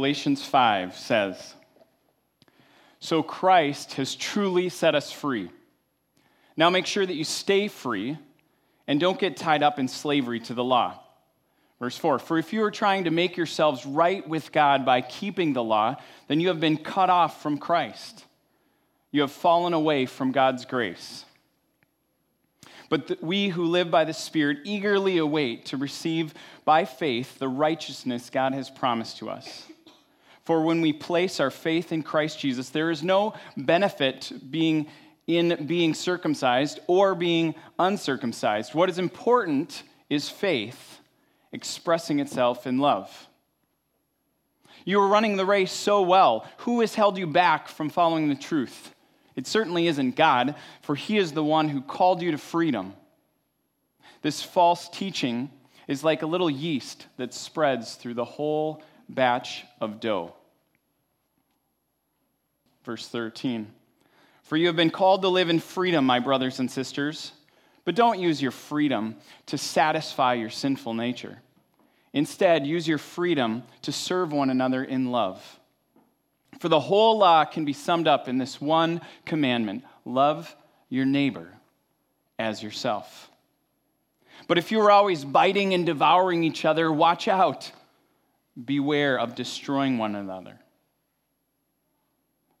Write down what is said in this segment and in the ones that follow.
Galatians 5 says, So Christ has truly set us free. Now make sure that you stay free and don't get tied up in slavery to the law. Verse 4 For if you are trying to make yourselves right with God by keeping the law, then you have been cut off from Christ. You have fallen away from God's grace. But we who live by the Spirit eagerly await to receive by faith the righteousness God has promised to us. For when we place our faith in Christ Jesus, there is no benefit being in being circumcised or being uncircumcised. What is important is faith expressing itself in love. You are running the race so well. Who has held you back from following the truth? It certainly isn't God, for He is the one who called you to freedom. This false teaching is like a little yeast that spreads through the whole batch of dough. Verse 13 For you have been called to live in freedom, my brothers and sisters, but don't use your freedom to satisfy your sinful nature. Instead, use your freedom to serve one another in love. For the whole law can be summed up in this one commandment love your neighbor as yourself. But if you are always biting and devouring each other, watch out. Beware of destroying one another.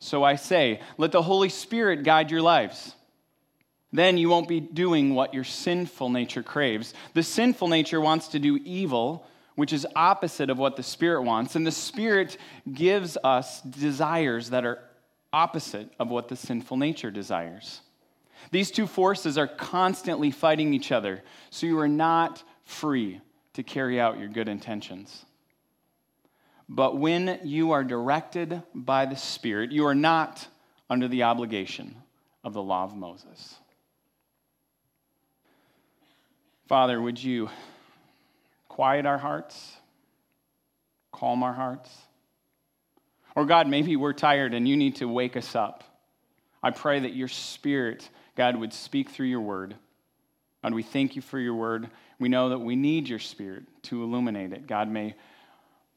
So I say, let the Holy Spirit guide your lives. Then you won't be doing what your sinful nature craves. The sinful nature wants to do evil, which is opposite of what the Spirit wants. And the Spirit gives us desires that are opposite of what the sinful nature desires. These two forces are constantly fighting each other, so you are not free to carry out your good intentions. But when you are directed by the Spirit, you are not under the obligation of the law of Moses. Father, would you quiet our hearts, calm our hearts? Or, God, maybe we're tired and you need to wake us up. I pray that your Spirit, God, would speak through your word. God, we thank you for your word. We know that we need your Spirit to illuminate it. God, may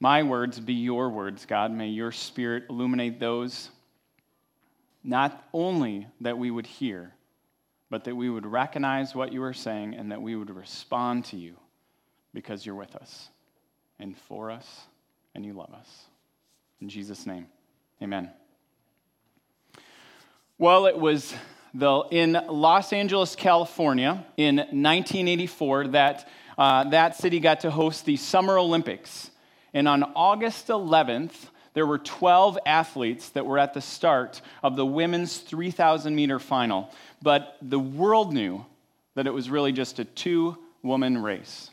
my words be your words, God. May your spirit illuminate those, not only that we would hear, but that we would recognize what you are saying and that we would respond to you because you're with us and for us and you love us. In Jesus' name, amen. Well, it was the, in Los Angeles, California, in 1984, that uh, that city got to host the Summer Olympics. And on August 11th, there were 12 athletes that were at the start of the women's 3,000 meter final. But the world knew that it was really just a two woman race.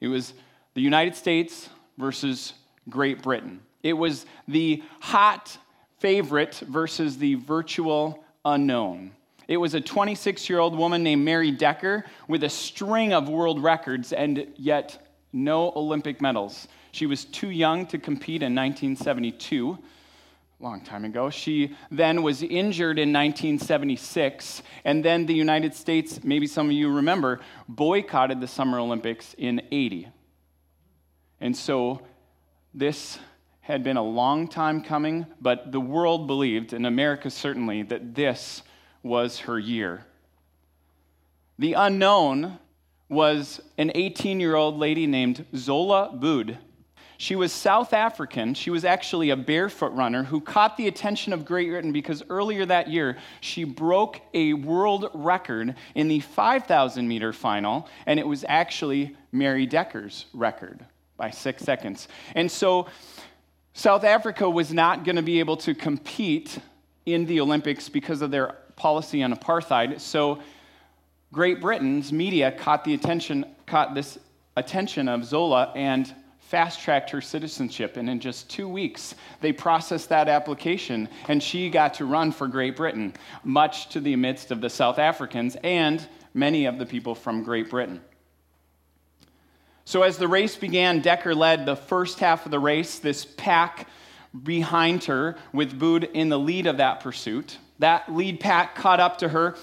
It was the United States versus Great Britain. It was the hot favorite versus the virtual unknown. It was a 26 year old woman named Mary Decker with a string of world records and yet no Olympic medals. She was too young to compete in 1972, a long time ago. She then was injured in 1976, and then the United States, maybe some of you remember, boycotted the Summer Olympics in 80. And so this had been a long time coming, but the world believed, and America certainly, that this was her year. The unknown was an 18 year old lady named Zola Budd. She was South African. She was actually a barefoot runner who caught the attention of Great Britain because earlier that year she broke a world record in the 5,000 meter final, and it was actually Mary Decker's record by six seconds. And so South Africa was not going to be able to compete in the Olympics because of their policy on apartheid. So Great Britain's media caught the attention, caught this attention of Zola and fast tracked her citizenship. And in just two weeks, they processed that application, and she got to run for Great Britain, much to the midst of the South Africans and many of the people from Great Britain. So, as the race began, Decker led the first half of the race, this pack behind her, with Budd in the lead of that pursuit. That lead pack caught up to her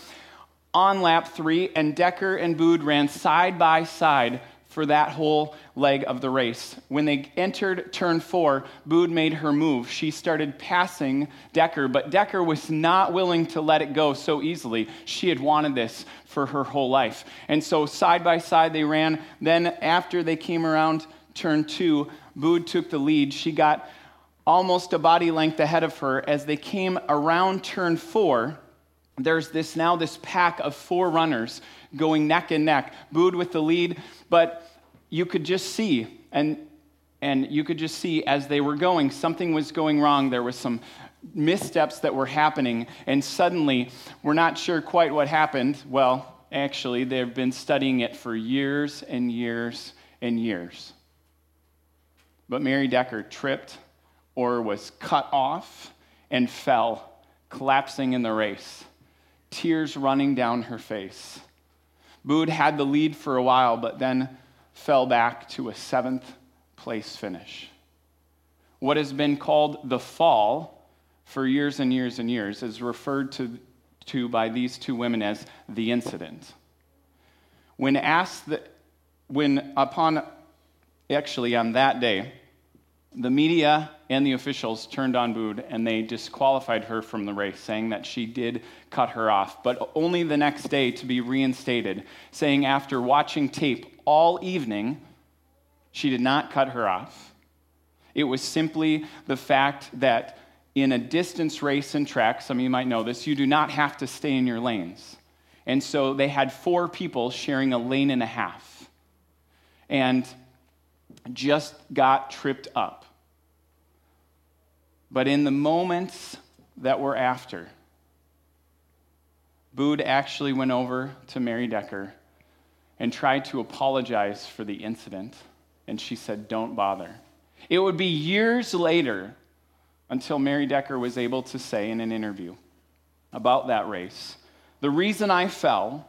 on lap three, and Decker and Budd ran side by side for that whole leg of the race. When they entered turn four, Bood made her move. She started passing Decker, but Decker was not willing to let it go so easily. She had wanted this for her whole life. And so side by side they ran. Then, after they came around turn two, Bood took the lead. She got almost a body length ahead of her. As they came around turn four, there's this now this pack of four runners going neck and neck, Bood with the lead, but you could just see, and, and you could just see as they were going, something was going wrong. There was some missteps that were happening, and suddenly, we're not sure quite what happened. Well, actually, they've been studying it for years and years and years. But Mary Decker tripped or was cut off and fell, collapsing in the race, tears running down her face. Bood had the lead for a while, but then fell back to a seventh place finish. What has been called the fall for years and years and years is referred to, to by these two women as the incident. When asked, that, when upon, actually on that day, the media and the officials turned on Bood and they disqualified her from the race, saying that she did cut her off, but only the next day to be reinstated, saying after watching tape all evening, she did not cut her off. It was simply the fact that in a distance race and track, some of you might know this, you do not have to stay in your lanes. And so they had four people sharing a lane and a half. And just got tripped up. But in the moments that were after, Bood actually went over to Mary Decker and tried to apologize for the incident, and she said, Don't bother. It would be years later until Mary Decker was able to say in an interview about that race the reason I fell.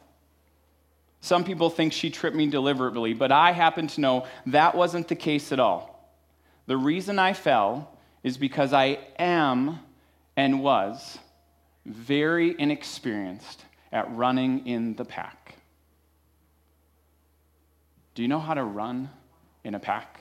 Some people think she tripped me deliberately, but I happen to know that wasn't the case at all. The reason I fell is because I am and was very inexperienced at running in the pack. Do you know how to run in a pack?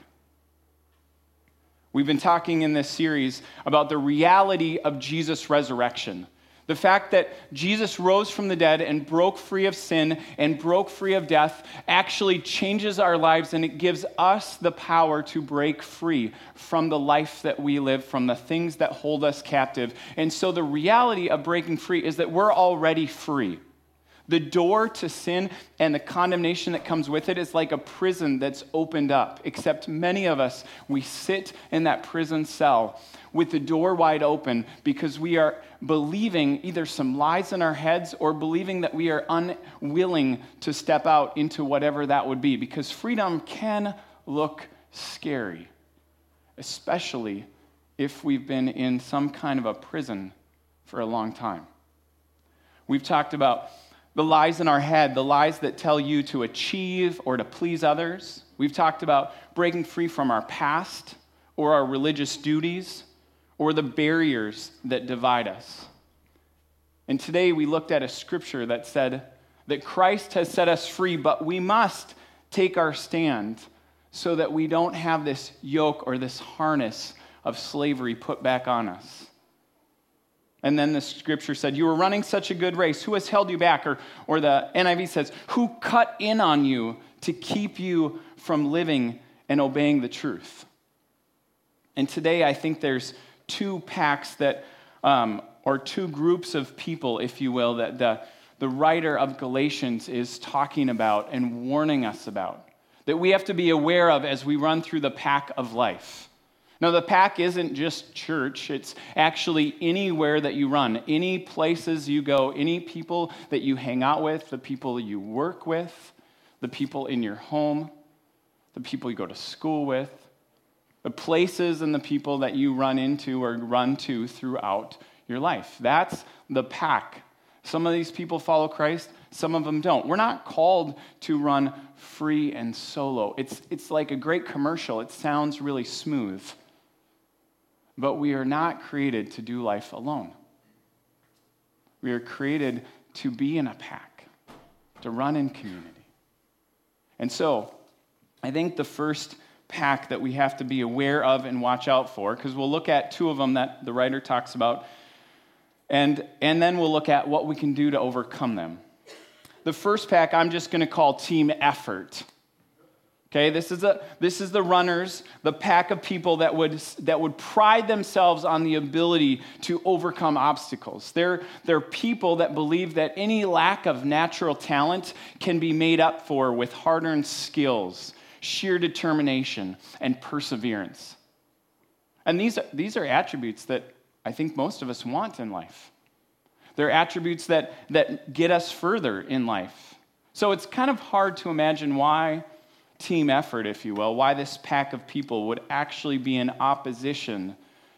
We've been talking in this series about the reality of Jesus' resurrection. The fact that Jesus rose from the dead and broke free of sin and broke free of death actually changes our lives and it gives us the power to break free from the life that we live, from the things that hold us captive. And so the reality of breaking free is that we're already free. The door to sin and the condemnation that comes with it is like a prison that's opened up, except many of us, we sit in that prison cell with the door wide open because we are believing either some lies in our heads or believing that we are unwilling to step out into whatever that would be. Because freedom can look scary, especially if we've been in some kind of a prison for a long time. We've talked about the lies in our head, the lies that tell you to achieve or to please others. We've talked about breaking free from our past or our religious duties or the barriers that divide us. And today we looked at a scripture that said that Christ has set us free, but we must take our stand so that we don't have this yoke or this harness of slavery put back on us. And then the scripture said, You were running such a good race. Who has held you back? Or, or the NIV says, Who cut in on you to keep you from living and obeying the truth? And today I think there's two packs that, um, or two groups of people, if you will, that the, the writer of Galatians is talking about and warning us about, that we have to be aware of as we run through the pack of life. Now, the pack isn't just church, it's actually anywhere that you run, any places you go, any people that you hang out with, the people you work with, the people in your home, the people you go to school with, the places and the people that you run into or run to throughout your life. That's the pack. Some of these people follow Christ, some of them don't. We're not called to run free and solo. It's, it's like a great commercial, it sounds really smooth. But we are not created to do life alone. We are created to be in a pack, to run in community. And so, I think the first pack that we have to be aware of and watch out for, because we'll look at two of them that the writer talks about, and, and then we'll look at what we can do to overcome them. The first pack I'm just going to call team effort. Okay, this is, a, this is the runners, the pack of people that would, that would pride themselves on the ability to overcome obstacles. They're, they're people that believe that any lack of natural talent can be made up for with hard earned skills, sheer determination, and perseverance. And these, these are attributes that I think most of us want in life. They're attributes that, that get us further in life. So it's kind of hard to imagine why team effort, if you will, why this pack of people would actually be in opposition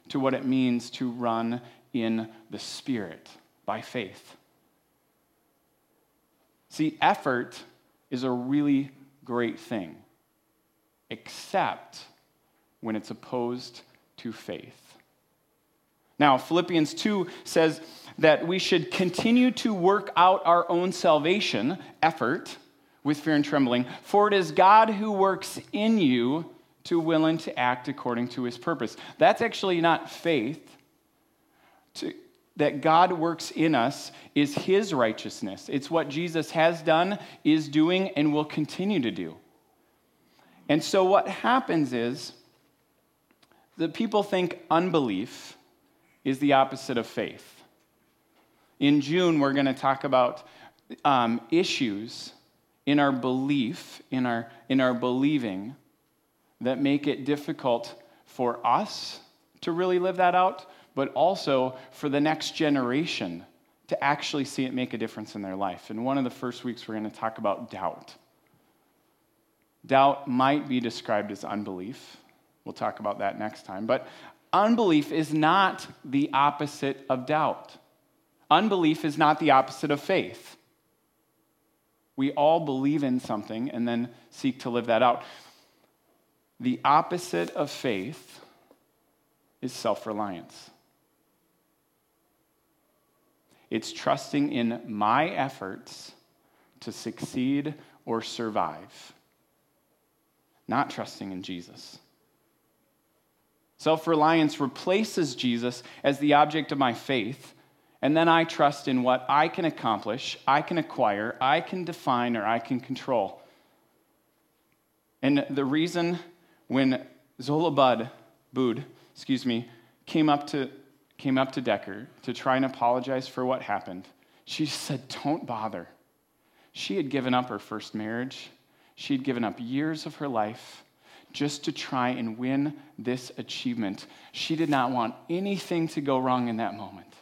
to what it means to run in the Spirit by faith. See, effort is a really great thing, except when it's opposed to faith. Now, Philippians 2 says that we should continue to work out our own salvation, effort, with fear and trembling, for it is God who works in you to will and to act according to his purpose. That's actually not faith. To, that God works in us is his righteousness. It's what Jesus has done, is doing, and will continue to do. And so what happens is that people think unbelief is the opposite of faith. In June, we're going to talk about um, issues in our belief, in our, in our believing, that make it difficult for us to really live that out, but also for the next generation to actually see it make a difference in their life. And one of the first weeks, we're going to talk about doubt. Doubt might be described as unbelief. We'll talk about that next time. But unbelief is not the opposite of doubt. Unbelief is not the opposite of faith. We all believe in something and then seek to live that out. The opposite of faith is self reliance. It's trusting in my efforts to succeed or survive, not trusting in Jesus. Self reliance replaces Jesus as the object of my faith and then I trust in what I can accomplish, I can acquire, I can define, or I can control. And the reason when Zola Bud, Bood, excuse me, came up to came up to Decker to try and apologize for what happened, she said, Don't bother. She had given up her first marriage. She had given up years of her life just to try and win this achievement. She did not want anything to go wrong in that moment.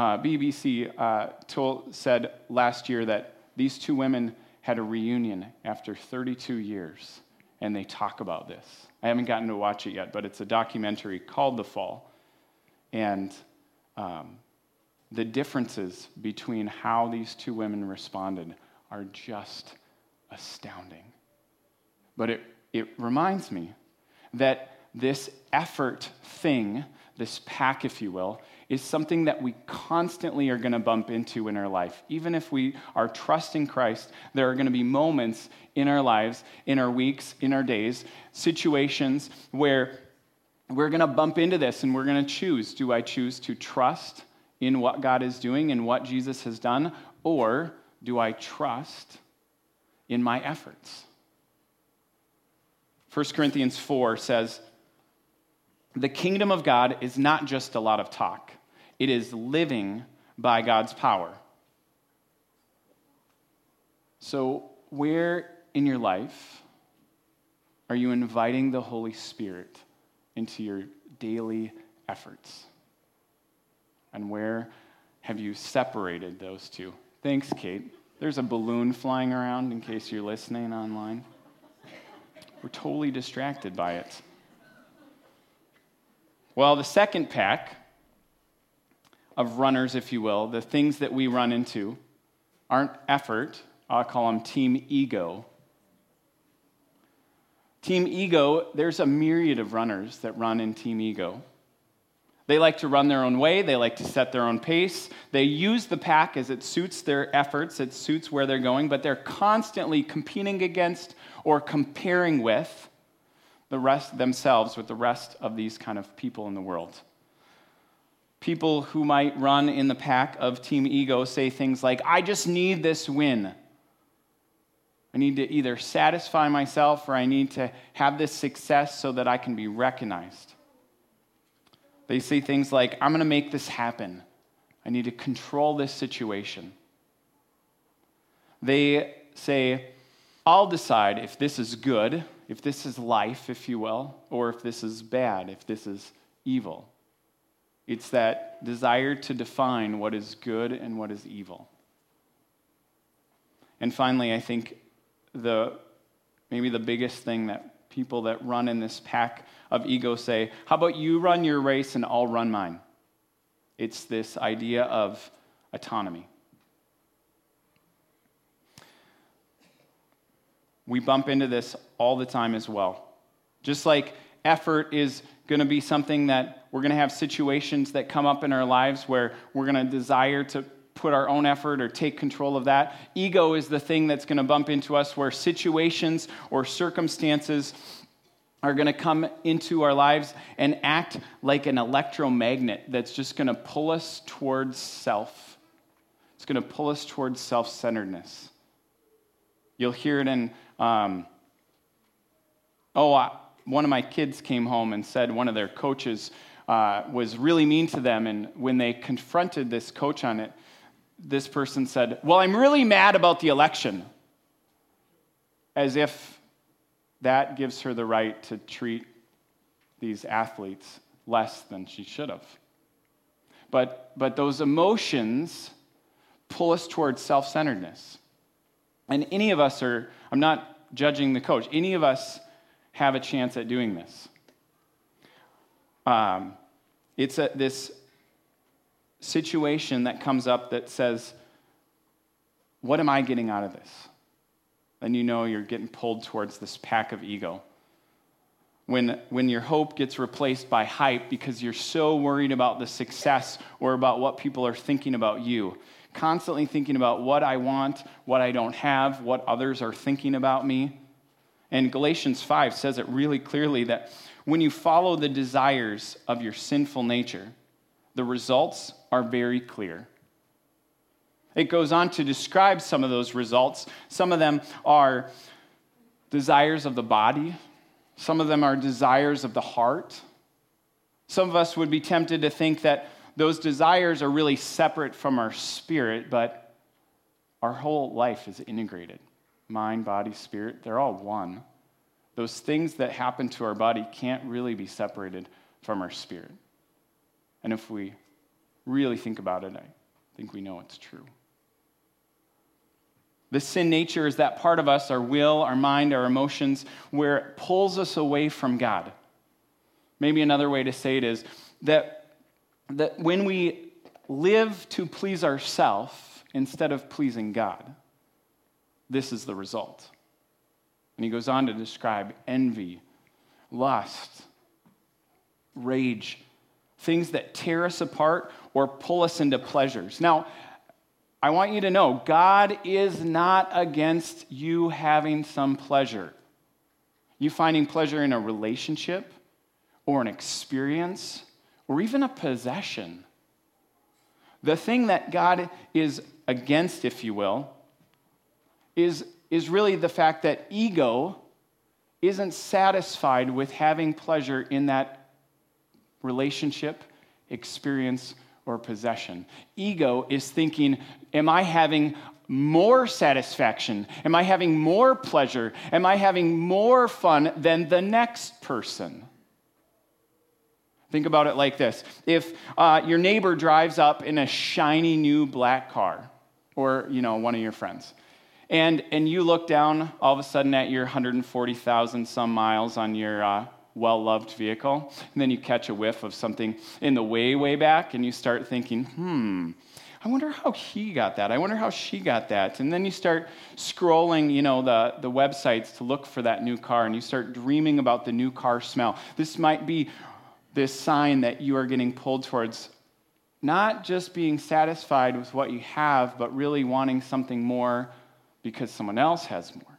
Uh, BBC uh, told, said last year that these two women had a reunion after 32 years, and they talk about this. I haven't gotten to watch it yet, but it's a documentary called The Fall. And um, the differences between how these two women responded are just astounding. But it, it reminds me that this effort thing, this pack, if you will, is something that we constantly are going to bump into in our life. Even if we are trusting Christ, there are going to be moments in our lives, in our weeks, in our days, situations where we're going to bump into this and we're going to choose do I choose to trust in what God is doing and what Jesus has done, or do I trust in my efforts? 1 Corinthians 4 says, The kingdom of God is not just a lot of talk it is living by God's power. So, where in your life are you inviting the Holy Spirit into your daily efforts? And where have you separated those two? Thanks, Kate. There's a balloon flying around in case you're listening online. We're totally distracted by it. Well, the second pack of runners, if you will, the things that we run into aren't effort. I'll call them team ego. Team ego, there's a myriad of runners that run in team ego. They like to run their own way, they like to set their own pace. They use the pack as it suits their efforts, it suits where they're going, but they're constantly competing against or comparing with the rest themselves with the rest of these kind of people in the world. People who might run in the pack of Team Ego say things like, I just need this win. I need to either satisfy myself or I need to have this success so that I can be recognized. They say things like, I'm going to make this happen. I need to control this situation. They say, I'll decide if this is good, if this is life, if you will, or if this is bad, if this is evil. It's that desire to define what is good and what is evil. And finally, I think the maybe the biggest thing that people that run in this pack of ego say, How about you run your race and I'll run mine? It's this idea of autonomy. We bump into this all the time as well. Just like effort is going to be something that we're going to have situations that come up in our lives where we're going to desire to put our own effort or take control of that. Ego is the thing that's going to bump into us where situations or circumstances are going to come into our lives and act like an electromagnet that's just going to pull us towards self. It's going to pull us towards self centeredness. You'll hear it in, um, oh, uh, one of my kids came home and said one of their coaches uh, was really mean to them. And when they confronted this coach on it, this person said, Well, I'm really mad about the election. As if that gives her the right to treat these athletes less than she should have. But, but those emotions pull us towards self centeredness. And any of us are, I'm not judging the coach, any of us have a chance at doing this. Um, it's a, this situation that comes up that says, What am I getting out of this? Then you know you're getting pulled towards this pack of ego. When, when your hope gets replaced by hype because you're so worried about the success or about what people are thinking about you, constantly thinking about what I want, what I don't have, what others are thinking about me. And Galatians 5 says it really clearly that when you follow the desires of your sinful nature, the results are very clear. It goes on to describe some of those results. Some of them are desires of the body, some of them are desires of the heart. Some of us would be tempted to think that those desires are really separate from our spirit, but our whole life is integrated mind, body, spirit, they're all one. Those things that happen to our body can't really be separated from our spirit. And if we really think about it, I think we know it's true. The sin nature is that part of us, our will, our mind, our emotions, where it pulls us away from God. Maybe another way to say it is that, that when we live to please ourselves instead of pleasing God, this is the result. And he goes on to describe envy, lust, rage, things that tear us apart or pull us into pleasures. Now, I want you to know God is not against you having some pleasure. You finding pleasure in a relationship or an experience or even a possession. The thing that God is against, if you will, is, is really the fact that ego isn't satisfied with having pleasure in that relationship, experience, or possession. Ego is thinking, Am I having more satisfaction? Am I having more pleasure? Am I having more fun than the next person? Think about it like this if uh, your neighbor drives up in a shiny new black car, or you know, one of your friends, and, and you look down all of a sudden at your 140,000 some miles on your uh, well loved vehicle, and then you catch a whiff of something in the way, way back, and you start thinking, hmm, I wonder how he got that. I wonder how she got that. And then you start scrolling, you know, the, the websites to look for that new car, and you start dreaming about the new car smell. This might be this sign that you are getting pulled towards not just being satisfied with what you have, but really wanting something more because someone else has more.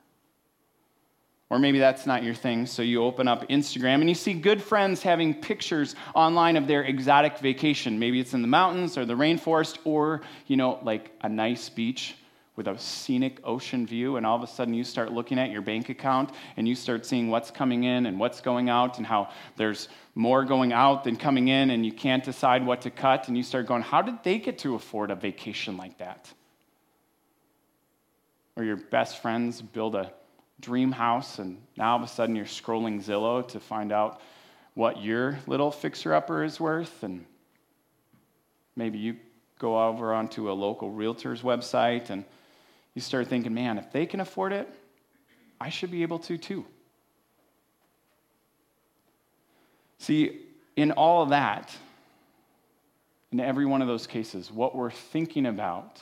Or maybe that's not your thing, so you open up Instagram and you see good friends having pictures online of their exotic vacation. Maybe it's in the mountains or the rainforest or, you know, like a nice beach with a scenic ocean view, and all of a sudden you start looking at your bank account and you start seeing what's coming in and what's going out, and how there's more going out than coming in, and you can't decide what to cut, and you start going, How did they get to afford a vacation like that? Or your best friends build a dream house, and now all of a sudden you're scrolling Zillow to find out what your little fixer upper is worth, and maybe you go over onto a local realtor's website and you start thinking, man, if they can afford it, I should be able to too. See, in all of that, in every one of those cases, what we're thinking about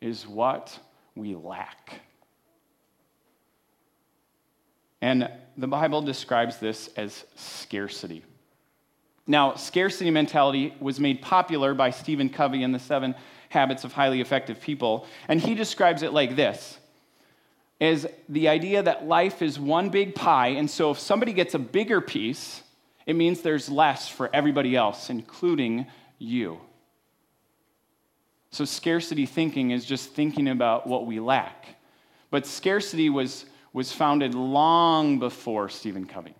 is what we lack. And the Bible describes this as scarcity. Now, scarcity mentality was made popular by Stephen Covey in the seven habits of highly effective people, and he describes it like this is the idea that life is one big pie, and so if somebody gets a bigger piece, it means there's less for everybody else, including you. So, scarcity thinking is just thinking about what we lack. But scarcity was was founded long before Stephen Covey.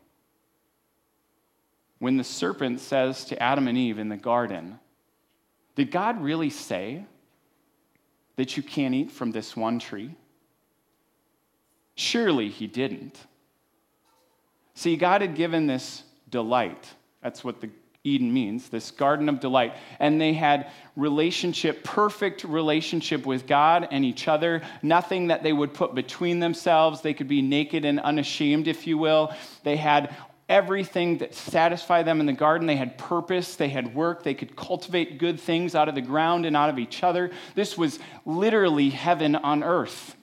When the serpent says to Adam and Eve in the garden, Did God really say that you can't eat from this one tree? Surely he didn't. See, God had given this delight. That's what the Eden means, this garden of delight. And they had relationship, perfect relationship with God and each other, nothing that they would put between themselves. They could be naked and unashamed, if you will. They had everything that satisfied them in the garden. They had purpose, they had work, they could cultivate good things out of the ground and out of each other. This was literally heaven on earth.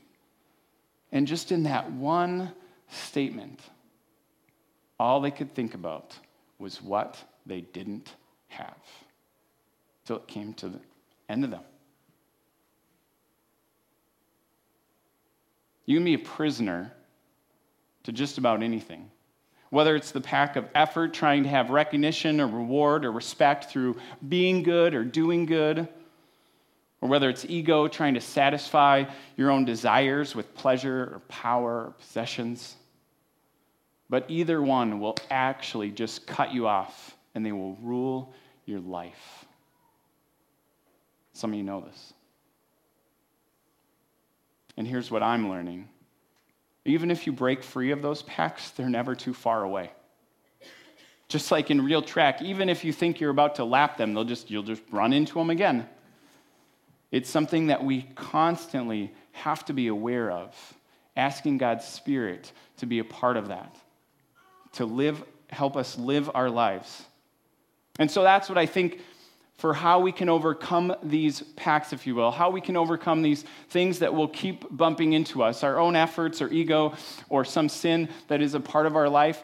And just in that one statement, all they could think about was what they didn't have. Till it came to the end of them. You can be a prisoner to just about anything. Whether it's the pack of effort trying to have recognition or reward or respect through being good or doing good, or whether it's ego trying to satisfy your own desires with pleasure or power or possessions. But either one will actually just cut you off and they will rule your life. Some of you know this. And here's what I'm learning even if you break free of those packs, they're never too far away. Just like in real track, even if you think you're about to lap them, they'll just, you'll just run into them again. It's something that we constantly have to be aware of, asking God's Spirit to be a part of that, to live, help us live our lives and so that's what I think for how we can overcome these packs, if you will, how we can overcome these things that will keep bumping into us, our own efforts or ego or some sin that is a part of our life.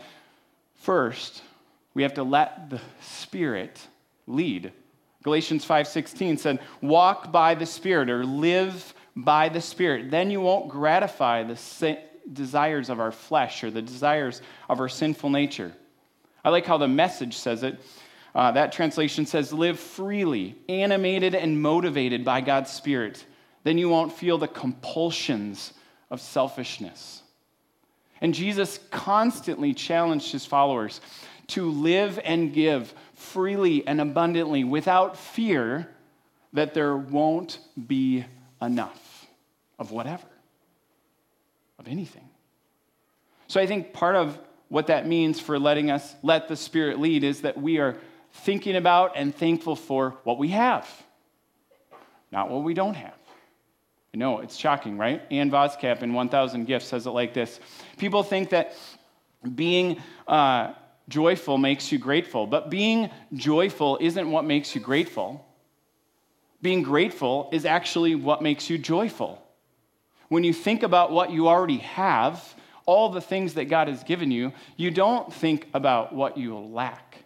First, we have to let the Spirit lead. Galatians 5:16 said, "Walk by the Spirit or live by the Spirit. Then you won't gratify the desires of our flesh or the desires of our sinful nature." I like how the message says it. Uh, that translation says, live freely, animated and motivated by God's Spirit. Then you won't feel the compulsions of selfishness. And Jesus constantly challenged his followers to live and give freely and abundantly without fear that there won't be enough of whatever, of anything. So I think part of what that means for letting us let the Spirit lead is that we are thinking about and thankful for what we have, not what we don't have. I know, it's shocking, right? Ann Voskamp in 1000 Gifts says it like this People think that being uh, joyful makes you grateful, but being joyful isn't what makes you grateful. Being grateful is actually what makes you joyful. When you think about what you already have, all the things that God has given you, you don't think about what you lack.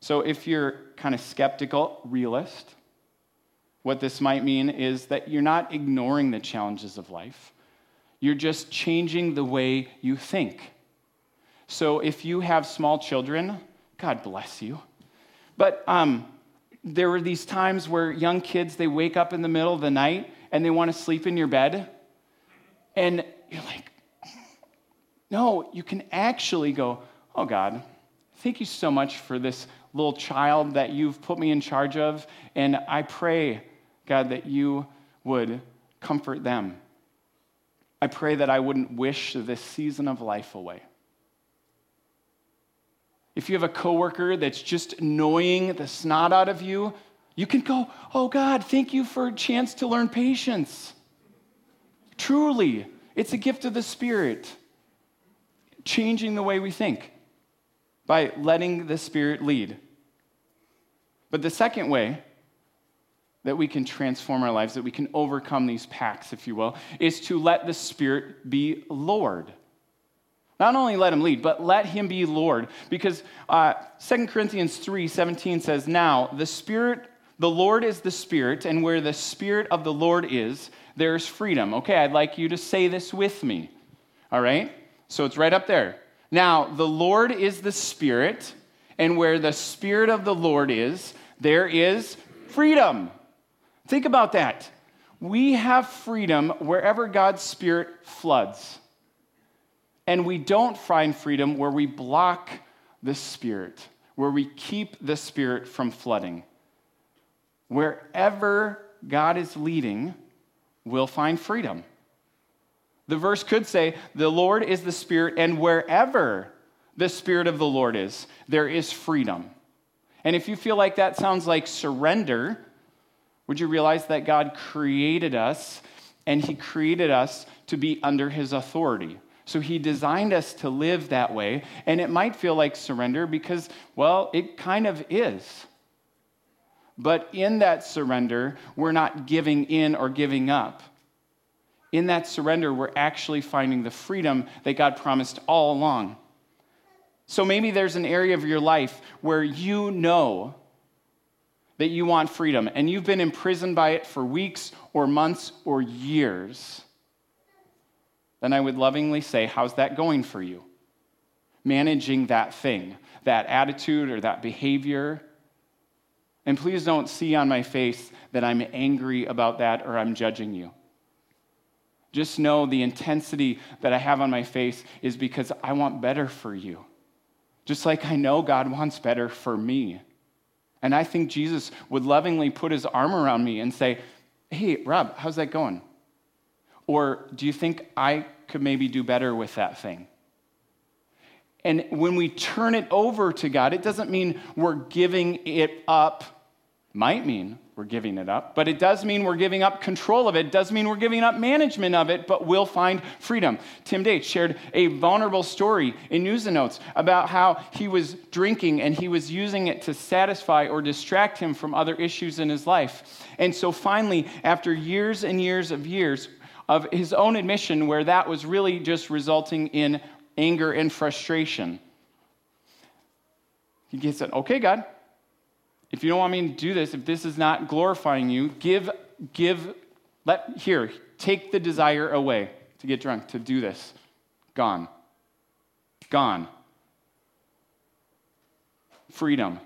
So if you're kind of skeptical, realist, what this might mean is that you're not ignoring the challenges of life. You're just changing the way you think. So if you have small children, God bless you. But um, there were these times where young kids, they wake up in the middle of the night and they want to sleep in your bed. And you're like, no, you can actually go, oh God, thank you so much for this little child that you've put me in charge of. And I pray, God, that you would comfort them. I pray that I wouldn't wish this season of life away. If you have a coworker that's just annoying the snot out of you, you can go, Oh God, thank you for a chance to learn patience. Truly, it's a gift of the Spirit, changing the way we think by letting the Spirit lead. But the second way that we can transform our lives, that we can overcome these packs, if you will, is to let the Spirit be Lord. Not only let him lead, but let him be Lord. Because uh, 2 Corinthians 3 17 says, Now the Spirit, the Lord is the Spirit, and where the Spirit of the Lord is, there's freedom. Okay, I'd like you to say this with me. All right? So it's right up there. Now, the Lord is the Spirit, and where the Spirit of the Lord is, there is freedom. Think about that. We have freedom wherever God's Spirit floods. And we don't find freedom where we block the Spirit, where we keep the Spirit from flooding. Wherever God is leading, we'll find freedom. The verse could say, The Lord is the Spirit, and wherever the Spirit of the Lord is, there is freedom. And if you feel like that sounds like surrender, would you realize that God created us and He created us to be under His authority? So he designed us to live that way. And it might feel like surrender because, well, it kind of is. But in that surrender, we're not giving in or giving up. In that surrender, we're actually finding the freedom that God promised all along. So maybe there's an area of your life where you know that you want freedom and you've been imprisoned by it for weeks or months or years then I would lovingly say, How's that going for you? Managing that thing, that attitude or that behavior. And please don't see on my face that I'm angry about that or I'm judging you. Just know the intensity that I have on my face is because I want better for you. Just like I know God wants better for me. And I think Jesus would lovingly put his arm around me and say, Hey, Rob, how's that going? Or do you think I could maybe do better with that thing? And when we turn it over to God, it doesn't mean we're giving it up. Might mean we're giving it up, but it does mean we're giving up control of it. It does mean we're giving up management of it, but we'll find freedom. Tim Date shared a vulnerable story in News and Notes about how he was drinking and he was using it to satisfy or distract him from other issues in his life. And so finally, after years and years of years, of his own admission where that was really just resulting in anger and frustration. He said, Okay, God, if you don't want me to do this, if this is not glorifying you, give, give, let, here, take the desire away to get drunk, to do this. Gone. Gone. Freedom.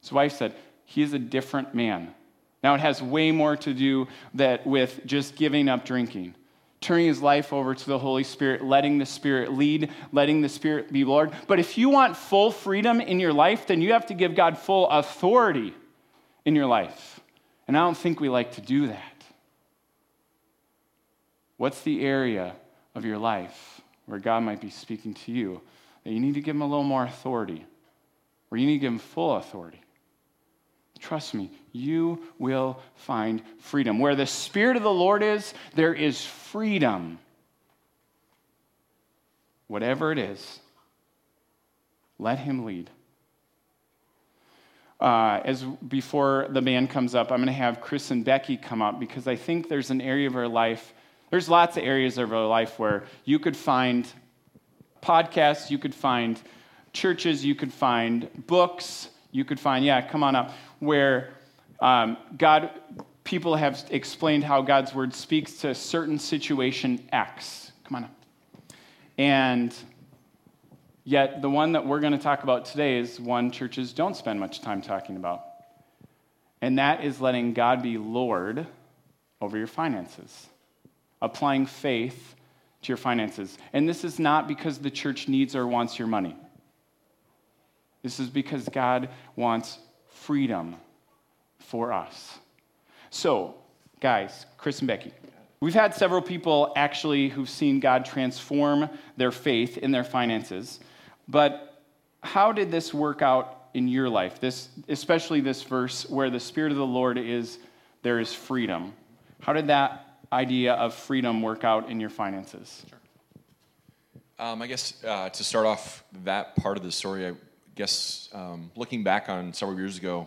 His wife said, He is a different man. Now, it has way more to do that with just giving up drinking, turning his life over to the Holy Spirit, letting the Spirit lead, letting the Spirit be Lord. But if you want full freedom in your life, then you have to give God full authority in your life. And I don't think we like to do that. What's the area of your life where God might be speaking to you that you need to give him a little more authority, or you need to give him full authority? Trust me, you will find freedom. Where the Spirit of the Lord is, there is freedom. Whatever it is, let Him lead. Uh, as before the band comes up, I'm going to have Chris and Becky come up because I think there's an area of our life. There's lots of areas of our life where you could find podcasts, you could find churches you could find, books you could find, yeah, come on up, where um, God, people have explained how God's word speaks to certain situation X. Come on up. And yet, the one that we're going to talk about today is one churches don't spend much time talking about. And that is letting God be Lord over your finances, applying faith to your finances. And this is not because the church needs or wants your money. This is because God wants freedom for us. So, guys, Chris and Becky, we've had several people actually who've seen God transform their faith in their finances. But how did this work out in your life? This, especially this verse where the Spirit of the Lord is, there is freedom. How did that idea of freedom work out in your finances? Sure. Um, I guess uh, to start off that part of the story, I guess um, looking back on several years ago,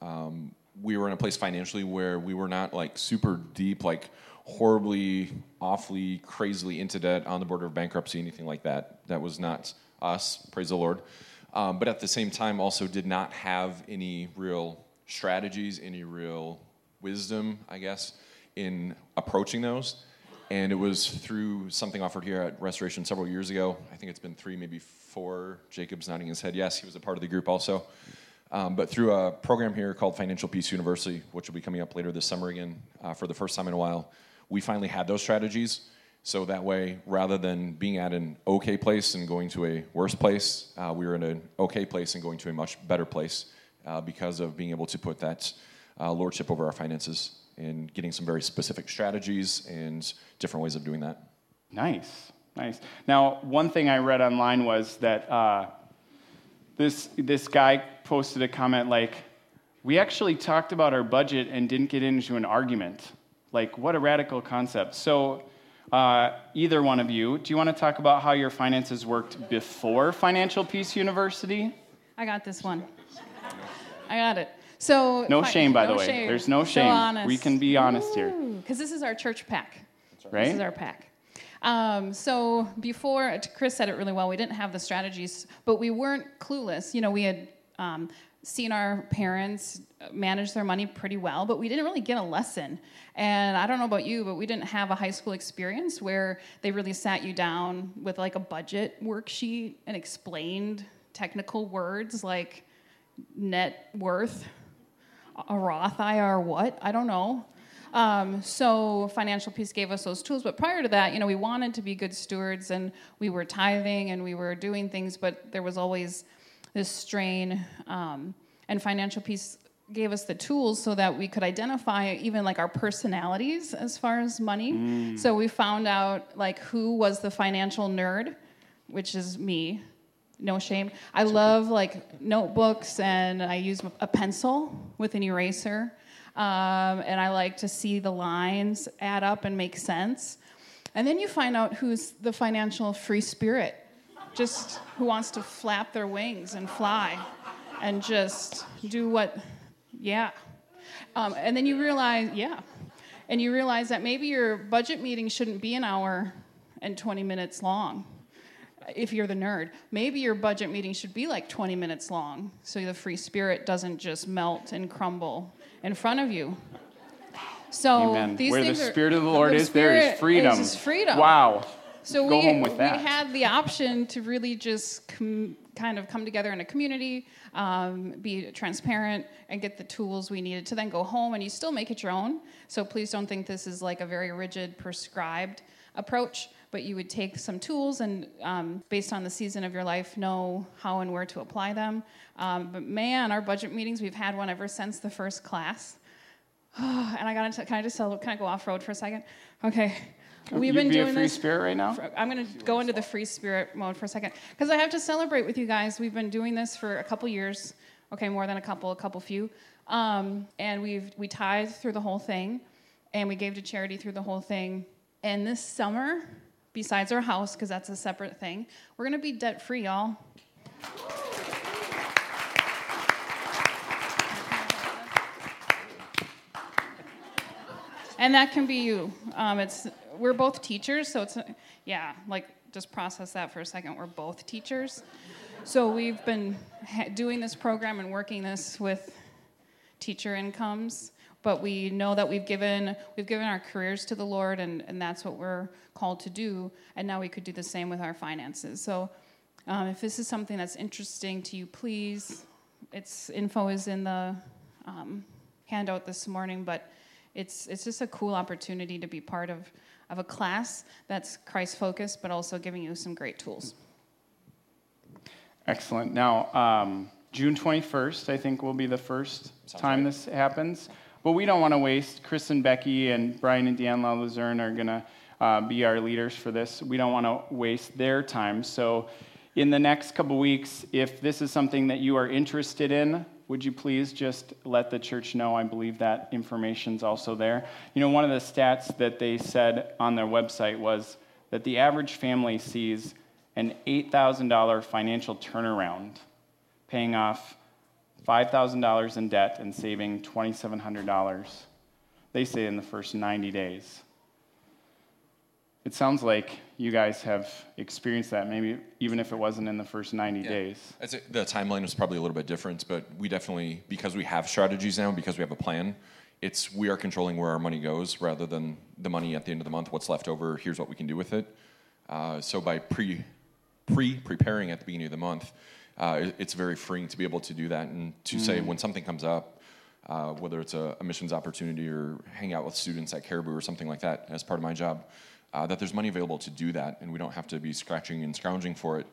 um, we were in a place financially where we were not like super deep, like horribly, awfully, crazily into debt, on the border of bankruptcy, anything like that. That was not us, praise the Lord. Um, but at the same time, also did not have any real strategies, any real wisdom, I guess, in approaching those. And it was through something offered here at Restoration several years ago. I think it's been three, maybe four. Jacob's nodding his head. Yes, he was a part of the group also. Um, but through a program here called Financial Peace University, which will be coming up later this summer again uh, for the first time in a while, we finally had those strategies. So that way, rather than being at an okay place and going to a worse place, uh, we were in an okay place and going to a much better place uh, because of being able to put that uh, lordship over our finances and getting some very specific strategies and different ways of doing that. Nice, nice. Now, one thing I read online was that uh, this, this guy posted a comment like, We actually talked about our budget and didn't get into an argument. Like, what a radical concept. So, uh, either one of you, do you want to talk about how your finances worked before Financial Peace University? I got this one. I got it. So no shame, by no the way. Shame. There's no shame. So we can be honest Ooh, here. Because this is our church pack. Right. This is our pack. Um, so before, Chris said it really well. We didn't have the strategies, but we weren't clueless. You know, we had um, seen our parents manage their money pretty well, but we didn't really get a lesson. And I don't know about you, but we didn't have a high school experience where they really sat you down with like a budget worksheet and explained technical words like net worth, a Roth IRA, what? I don't know. Um, so financial peace gave us those tools. But prior to that, you know, we wanted to be good stewards and we were tithing and we were doing things, but there was always this strain. Um, and financial peace gave us the tools so that we could identify even like our personalities as far as money. Mm. So we found out like who was the financial nerd, which is me. No shame. I love like notebooks and I use a pencil with an eraser. Um, and I like to see the lines add up and make sense. And then you find out who's the financial free spirit, just who wants to flap their wings and fly and just do what, yeah. Um, and then you realize, yeah. And you realize that maybe your budget meeting shouldn't be an hour and 20 minutes long if you're the nerd. Maybe your budget meeting should be like 20 minutes long so the free spirit doesn't just melt and crumble in front of you. So Amen. these Where the Spirit are, of the Lord the is, there is freedom. Is freedom. Wow. So Go we, home with that. we had the option to really just com- kind of come together in a community, um, be transparent, and get the tools we needed to then go home. And you still make it your own. So please don't think this is like a very rigid, prescribed approach. But you would take some tools and, um, based on the season of your life, know how and where to apply them. Um, but man, our budget meetings, we've had one ever since the first class. and I got to, can I just tell, can I go off road for a second? Okay. We've been doing a free this, spirit right now. For, I'm going to go into the free spirit mode for a second because I have to celebrate with you guys. We've been doing this for a couple years. Okay, more than a couple, a couple few, um, and we've we tithed through the whole thing, and we gave to charity through the whole thing. And this summer, besides our house, because that's a separate thing, we're going to be debt free, y'all. and that can be you. Um, it's we're both teachers, so it's yeah, like just process that for a second. We're both teachers, So we've been ha- doing this program and working this with teacher incomes, but we know that we've given we've given our careers to the Lord, and, and that's what we're called to do. And now we could do the same with our finances. So um, if this is something that's interesting to you, please, its info is in the um, handout this morning, but it's it's just a cool opportunity to be part of of a class that's Christ focused, but also giving you some great tools. Excellent. Now, um, June 21st, I think, will be the first Sounds time right. this happens. But we don't want to waste. Chris and Becky and Brian and Deanne La Luzerne are going to uh, be our leaders for this. We don't want to waste their time. So, in the next couple weeks, if this is something that you are interested in, would you please just let the church know? I believe that information's also there. You know, one of the stats that they said on their website was that the average family sees an $8,000 financial turnaround, paying off $5,000 in debt and saving $2,700. They say in the first 90 days. It sounds like you guys have experienced that, maybe even if it wasn't in the first 90 Yeah. days. The timeline is probably a little bit different, but we definitely, because we have strategies now, because we have a plan, it's we are controlling where our money goes rather than the money at the end of the month, what's left over, here's what we can do with it. Uh, so by pre pre preparing at the beginning of the month, uh, it's very freeing to be able to do that and to say when something comes up, uh, whether it's a, a missions opportunity or hang out with students at Caribou or something like that as part of my job, uh, that there's money available to do that and we don't have to be scratching and scrounging for it.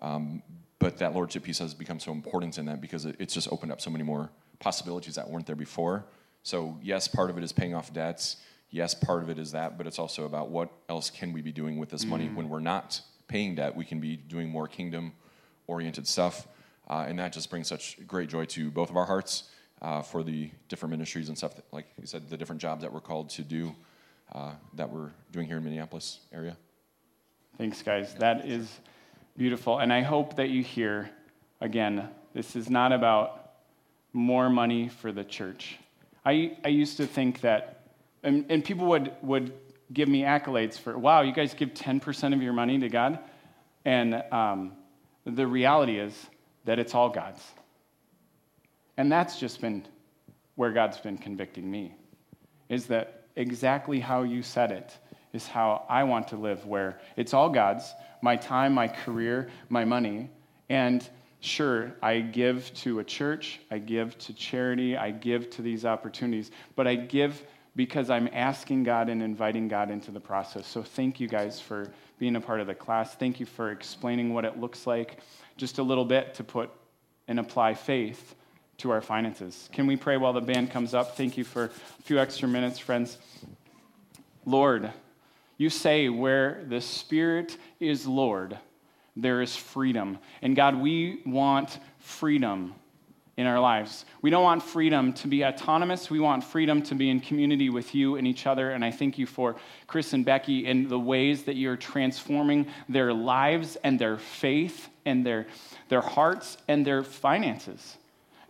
Um, but that lordship piece has become so important in that because it, it's just opened up so many more possibilities that weren't there before. So yes, part of it is paying off debts. Yes, part of it is that, but it's also about what else can we be doing with this money when we're not paying debt. We can be doing more kingdom-oriented stuff, uh, and that just brings such great joy to both of our hearts uh, for the different ministries and stuff. That, like you said, the different jobs that we're called to do uh, that we're doing here in Minneapolis area. Thanks, guys. That is beautiful. And I hope that you hear again, this is not about more money for the church. I, I used to think that, and, and people would, would give me accolades for, wow, you guys give 10% of your money to God. And um, the reality is that it's all God's. And that's just been where God's been convicting me, is that exactly how you said it is how I want to live, where it's all God's my time, my career, my money. And sure, I give to a church, I give to charity, I give to these opportunities, but I give because I'm asking God and inviting God into the process. So thank you guys for being a part of the class. Thank you for explaining what it looks like just a little bit to put and apply faith to our finances. Can we pray while the band comes up? Thank you for a few extra minutes, friends. Lord, you say where the Spirit is Lord, there is freedom. And God, we want freedom in our lives. We don't want freedom to be autonomous. We want freedom to be in community with you and each other. And I thank you for Chris and Becky and the ways that you're transforming their lives and their faith and their, their hearts and their finances.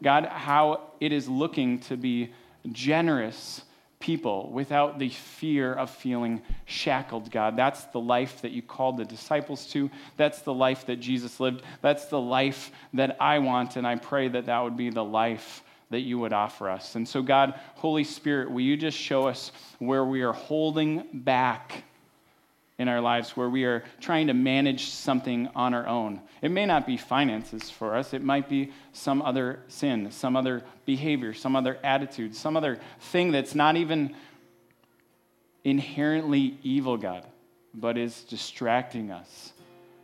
God, how it is looking to be generous people without the fear of feeling shackled, God. That's the life that you called the disciples to. That's the life that Jesus lived. That's the life that I want, and I pray that that would be the life that you would offer us. And so, God, Holy Spirit, will you just show us where we are holding back in our lives, where we are trying to manage something on our own? It may not be finances for us, it might be some other sin, some other behavior, some other attitude, some other thing that's not even inherently evil, God, but is distracting us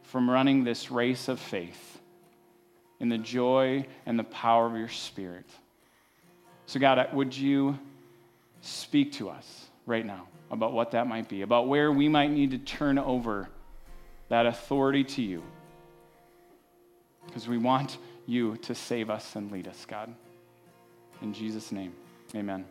from running this race of faith in the joy and the power of your Spirit. So, God, would you speak to us right now about what that might be, about where we might need to turn over that authority to you? Because we want you to save us and lead us, God. In Jesus' name, amen.